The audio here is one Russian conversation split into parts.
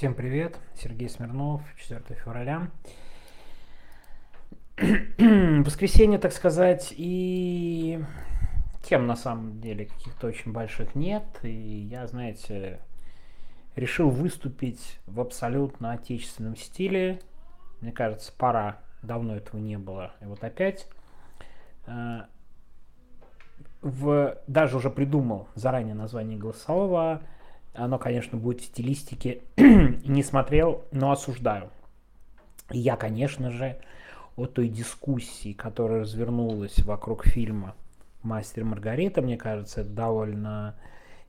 Всем привет, Сергей Смирнов, 4 февраля. Воскресенье, так сказать, и тем на самом деле каких-то очень больших нет. И я, знаете, решил выступить в абсолютно отечественном стиле. Мне кажется, пора, давно этого не было. И вот опять э, в, даже уже придумал заранее название голосового оно, конечно, будет в стилистике не смотрел, но осуждаю. Я, конечно же, о той дискуссии, которая развернулась вокруг фильма «Мастер Маргарита», мне кажется, это довольно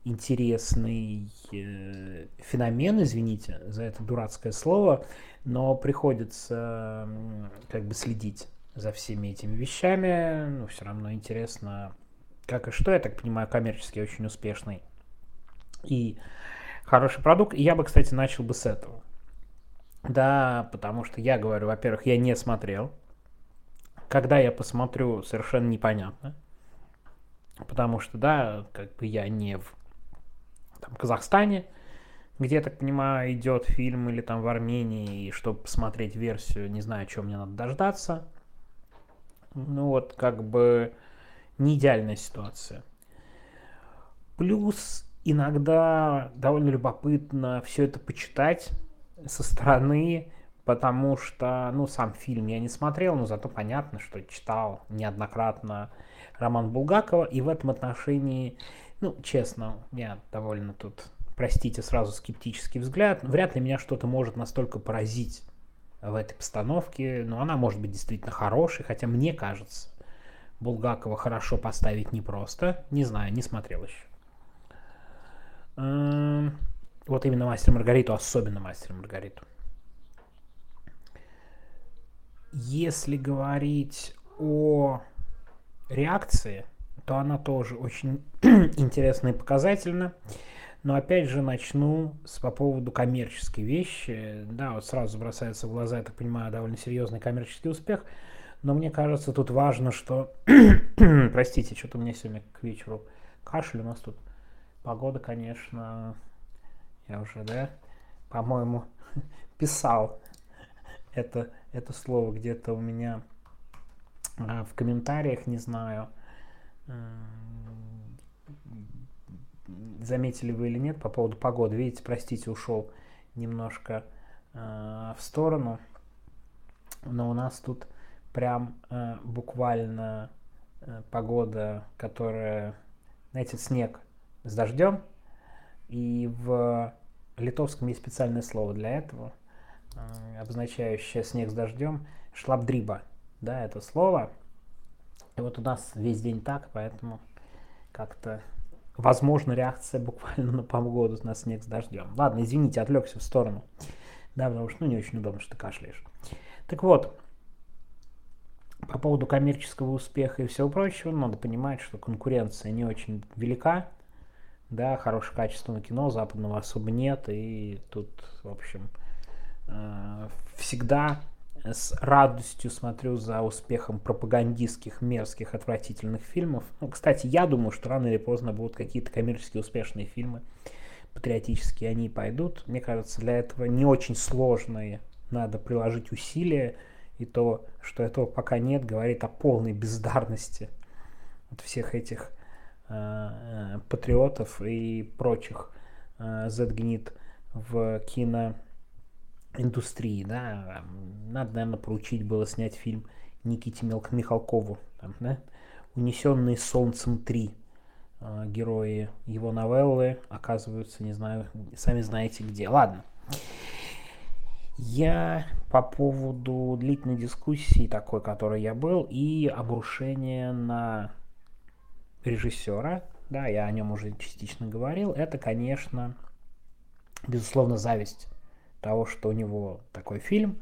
интересный э, феномен, извините за это дурацкое слово, но приходится э, как бы следить за всеми этими вещами, ну, все равно интересно, как и что, я так понимаю, коммерчески очень успешный и хороший продукт. И я бы, кстати, начал бы с этого. Да, потому что я говорю, во-первых, я не смотрел. Когда я посмотрю, совершенно непонятно. Потому что, да, как бы я не в там, Казахстане, где, я так понимаю, идет фильм, или там в Армении, и чтобы посмотреть версию, не знаю, чего мне надо дождаться. Ну вот, как бы не идеальная ситуация. Плюс иногда довольно любопытно все это почитать со стороны, потому что, ну, сам фильм я не смотрел, но зато понятно, что читал неоднократно роман Булгакова, и в этом отношении, ну, честно, я довольно тут, простите, сразу скептический взгляд, вряд ли меня что-то может настолько поразить в этой постановке, но она может быть действительно хорошей, хотя мне кажется, Булгакова хорошо поставить непросто, не знаю, не смотрел еще. Вот именно мастер Маргариту, особенно мастер Маргариту. Если говорить о реакции, то она тоже очень интересна и показательна. Но опять же начну с по поводу коммерческой вещи. Да, вот сразу бросается в глаза, я так понимаю, довольно серьезный коммерческий успех. Но мне кажется, тут важно, что... Простите, что-то у меня сегодня к вечеру кашель у нас тут. Погода, конечно, я уже, да, по-моему, писал это, это слово где-то у меня а, в комментариях, не знаю, заметили вы или нет по поводу погоды. Видите, простите, ушел немножко э, в сторону, но у нас тут прям э, буквально погода, которая, знаете, снег с дождем. И в литовском есть специальное слово для этого, э, обозначающее снег с дождем, шлабдриба, да, это слово. И вот у нас весь день так, поэтому как-то возможно реакция буквально на погоду на снег с дождем. Ладно, извините, отвлекся в сторону. Да, потому что ну, не очень удобно, что ты кашляешь. Так вот, по поводу коммерческого успеха и всего прочего, надо понимать, что конкуренция не очень велика да, хорошего качественного кино, западного особо нет, и тут, в общем, э, всегда с радостью смотрю за успехом пропагандистских, мерзких, отвратительных фильмов. Ну, кстати, я думаю, что рано или поздно будут какие-то коммерчески успешные фильмы, патриотические они пойдут. Мне кажется, для этого не очень сложные надо приложить усилия, и то, что этого пока нет, говорит о полной бездарности от всех этих патриотов и прочих э, Z-гнит в киноиндустрии, да, надо, наверное, поручить было снять фильм Никите Михалкову, там, да, «Унесенные солнцем 3», э, герои его новеллы оказываются, не знаю, сами знаете где. Ладно. Я по поводу длительной дискуссии такой, которой я был, и обрушения на режиссера, да, я о нем уже частично говорил, это, конечно, безусловно, зависть того, что у него такой фильм,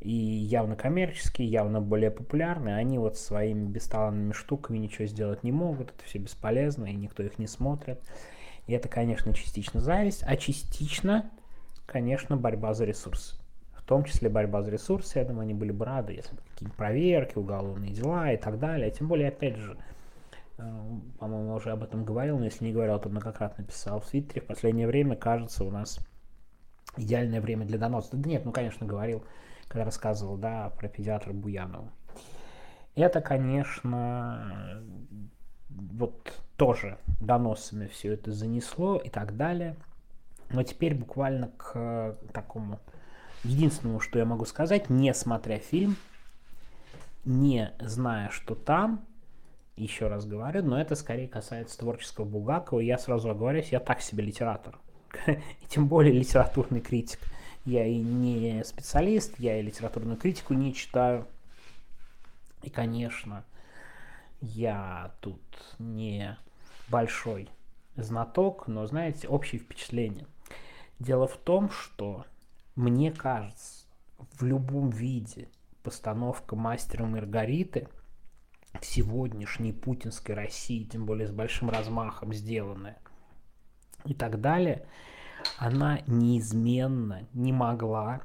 и явно коммерческий, явно более популярный, они вот своими бесталанными штуками ничего сделать не могут, это все бесполезно, и никто их не смотрит. И это, конечно, частично зависть, а частично, конечно, борьба за ресурсы. В том числе борьба за ресурсы, я думаю, они были бы рады, если бы какие-нибудь проверки, уголовные дела и так далее. Тем более, опять же, по-моему, уже об этом говорил, но если не говорил, то многократно писал в Твиттере. В последнее время, кажется, у нас идеальное время для доноса. Да нет, ну, конечно, говорил, когда рассказывал, да, про педиатра Буянова. Это, конечно, вот тоже доносами все это занесло и так далее. Но теперь буквально к такому единственному, что я могу сказать, не смотря фильм, не зная, что там, еще раз говорю, но это скорее касается творческого Булгакова. Я сразу оговорюсь, я так себе литератор. и тем более литературный критик. Я и не специалист, я и литературную критику не читаю. И, конечно, я тут не большой знаток, но, знаете, общее впечатление. Дело в том, что мне кажется, в любом виде постановка мастера Маргариты сегодняшней путинской России, тем более с большим размахом сделанная, и так далее, она неизменно не могла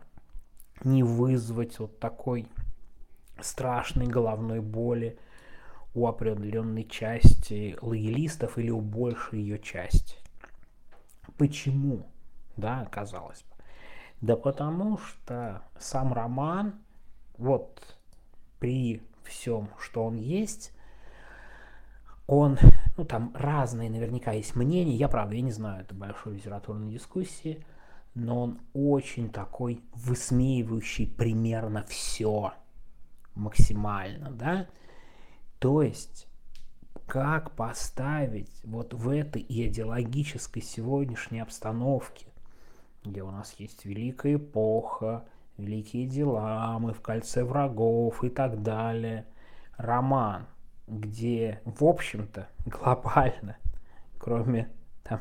не вызвать вот такой страшной головной боли у определенной части лоялистов или у большей ее части. Почему? Да, казалось бы. Да потому что сам роман, вот при всем, что он есть, он, ну там разные наверняка есть мнения, я правда, я не знаю, это большой литературной дискуссии, но он очень такой высмеивающий примерно все максимально, да, то есть как поставить вот в этой идеологической сегодняшней обстановке, где у нас есть великая эпоха, великие дела, мы в кольце врагов и так далее, роман, где, в общем-то, глобально, кроме там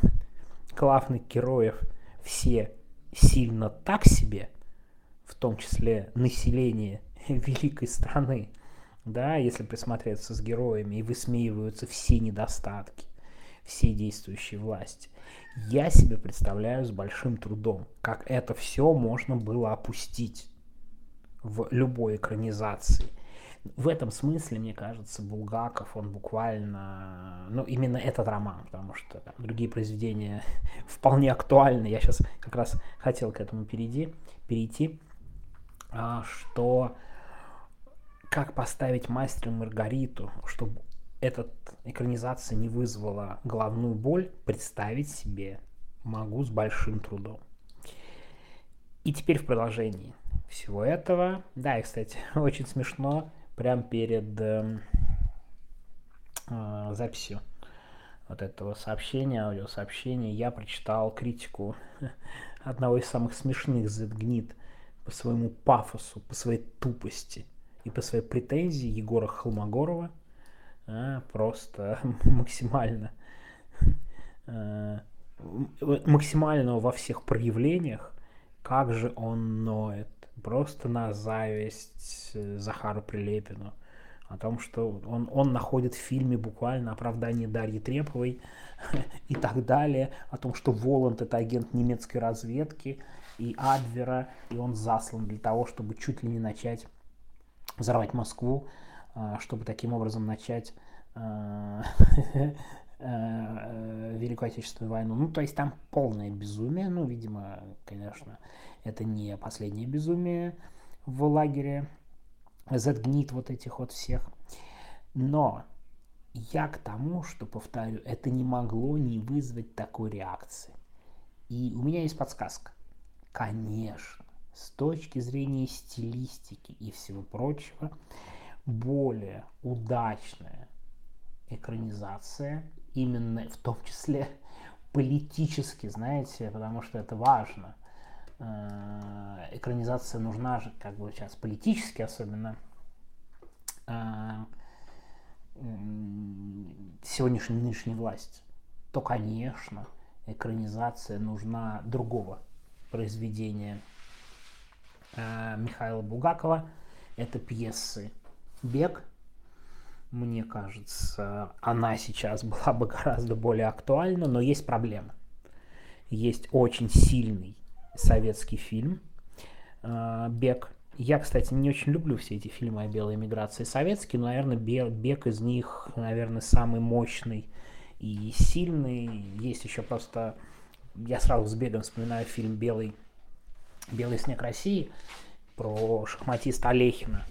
главных героев, все сильно так себе, в том числе население великой страны, да, если присмотреться с героями, и высмеиваются все недостатки всей действующей власти. Я себе представляю с большим трудом, как это все можно было опустить в любой экранизации – в этом смысле, мне кажется, Булгаков, он буквально, ну, именно этот роман, потому что там, другие произведения вполне актуальны. Я сейчас как раз хотел к этому перейти, перейти а, что как поставить мастера Маргариту, чтобы эта экранизация не вызвала головную боль, представить себе могу с большим трудом. И теперь в продолжении всего этого, да, и, кстати, очень смешно, прямо перед э, э, записью вот этого сообщения, аудиосообщения, я прочитал критику одного из самых смешных Z-гнит по своему пафосу, по своей тупости и по своей претензии Егора Холмогорова, просто максимально. Э, максимально во всех проявлениях, как же он ноет, просто на зависть э, Захару Прилепину. О том, что он, он находит в фильме буквально оправдание Дарьи Треповой и так далее, о том, что Воланд это агент немецкой разведки и Адвера, и он заслан для того, чтобы чуть ли не начать взорвать Москву, а, чтобы таким образом начать а, Великую Отечественную войну. Ну, то есть там полное безумие, ну, видимо, конечно, это не последнее безумие в лагере Z-гнит вот этих вот всех. Но я к тому, что, повторю, это не могло не вызвать такой реакции. И у меня есть подсказка. Конечно, с точки зрения стилистики и всего прочего, более удачная экранизация, именно в том числе политически, знаете, потому что это важно – Э, экранизация нужна же, как бы сейчас политически особенно, э, сегодняшней нынешней власти, то, конечно, экранизация нужна другого произведения э, Михаила Булгакова. Это пьесы «Бег». Мне кажется, она сейчас была бы гораздо более актуальна, но есть проблема. Есть очень сильный советский фильм э, «Бег». Я, кстати, не очень люблю все эти фильмы о белой эмиграции советские, но, наверное, «Бег» из них, наверное, самый мощный и сильный. Есть еще просто... Я сразу с «Бегом» вспоминаю фильм «Белый «Белый снег России» про шахматиста Олехина.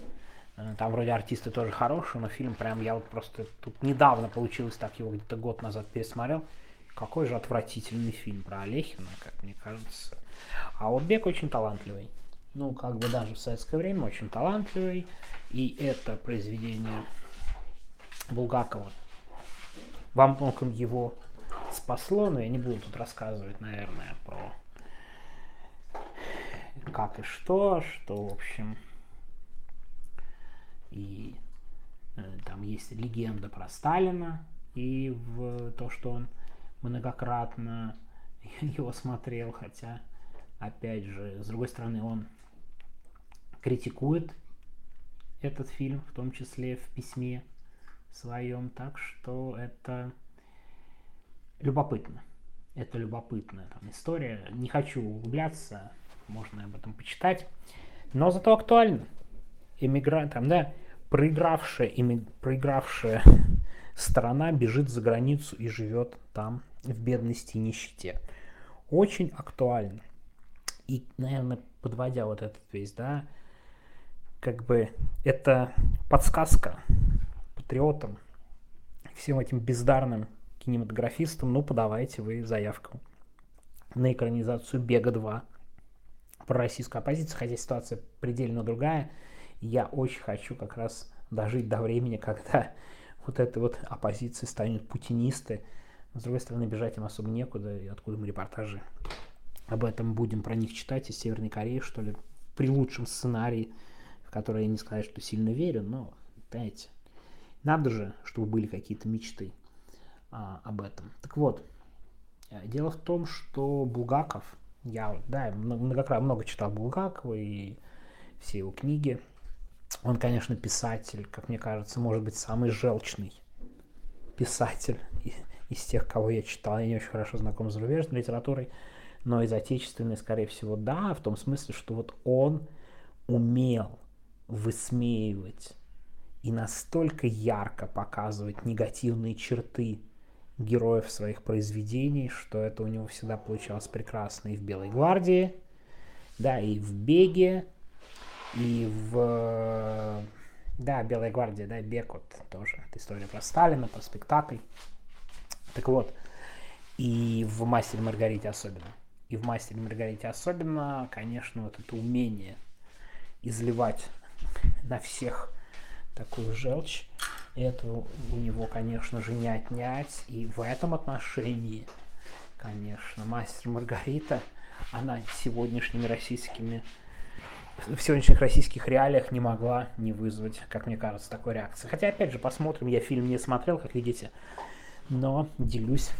Э, там вроде артисты тоже хорошие, но фильм прям я вот просто тут недавно получилось так, его где-то год назад пересмотрел. Какой же отвратительный фильм про Олехина, как мне кажется. А вот Бек очень талантливый. Ну, как бы даже в советское время очень талантливый. И это произведение Булгакова во многом его спасло, но я не буду тут рассказывать, наверное, про как и что, что, в общем, и э, там есть легенда про Сталина, и в то, что он многократно его смотрел, хотя, опять же, с другой стороны, он критикует этот фильм, в том числе в письме своем, так что это любопытно. Это любопытная там история. Не хочу углубляться, можно об этом почитать. Но зато актуально. Эмигрант, там, да, проигравшая, имми, проигравшая страна бежит за границу и живет там в бедности и нищете. Очень актуально. И, наверное, подводя вот этот весь, да, как бы это подсказка патриотам, всем этим бездарным кинематографистам, ну, подавайте вы заявку на экранизацию «Бега 2» про российскую оппозицию, хотя ситуация предельно другая. Я очень хочу как раз дожить до времени, когда вот эта вот оппозиция станет путинисты. с другой стороны, бежать им особо некуда, и откуда мы репортажи об этом будем про них читать из Северной Кореи, что ли, при лучшем сценарии, в который я не сказать, что сильно верю, но, знаете, надо же, чтобы были какие-то мечты а, об этом. Так вот, э, дело в том, что Булгаков, я да, многократно много читал Булгакова и все его книги. Он, конечно, писатель, как мне кажется, может быть, самый желчный писатель из тех, кого я читал. Я не очень хорошо знаком с зарубежной литературой, но из отечественной, скорее всего, да, в том смысле, что вот он умел высмеивать и настолько ярко показывать негативные черты героев своих произведений, что это у него всегда получалось прекрасно и в «Белой гвардии», да, и в «Беге», и в... Да, «Белая гвардия», да, «Бег» вот тоже. Это история про Сталина, про спектакль. Так вот, и в «Мастере Маргарите» особенно. И в «Мастере Маргарите» особенно, конечно, вот это умение изливать на всех такую желчь. Это у него, конечно же, не отнять. И в этом отношении, конечно, мастер Маргарита, она сегодняшними российскими в сегодняшних российских реалиях не могла не вызвать, как мне кажется, такой реакции. Хотя, опять же, посмотрим, я фильм не смотрел, как видите, но делюсь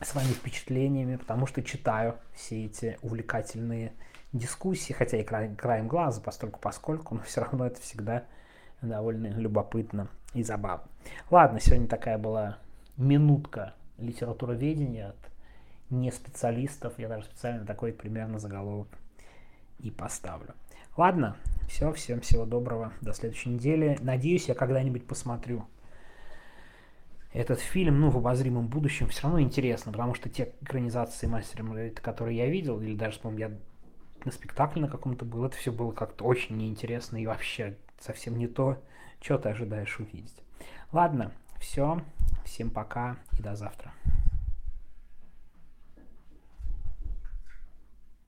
с вами впечатлениями, потому что читаю все эти увлекательные дискуссии, хотя и краем, краем глаза, постольку поскольку, но все равно это всегда довольно любопытно и забавно. Ладно, сегодня такая была минутка литературоведения от не специалистов. Я даже специально такой примерно заголовок и поставлю. Ладно, все, всем всего доброго, до следующей недели. Надеюсь, я когда-нибудь посмотрю этот фильм, ну, в обозримом будущем, все равно интересно, потому что те экранизации Мастера Маргарита, которые я видел, или даже, по я на спектакле на каком-то был, это все было как-то очень неинтересно и вообще совсем не то, что ты ожидаешь увидеть. Ладно, все, всем пока и до завтра.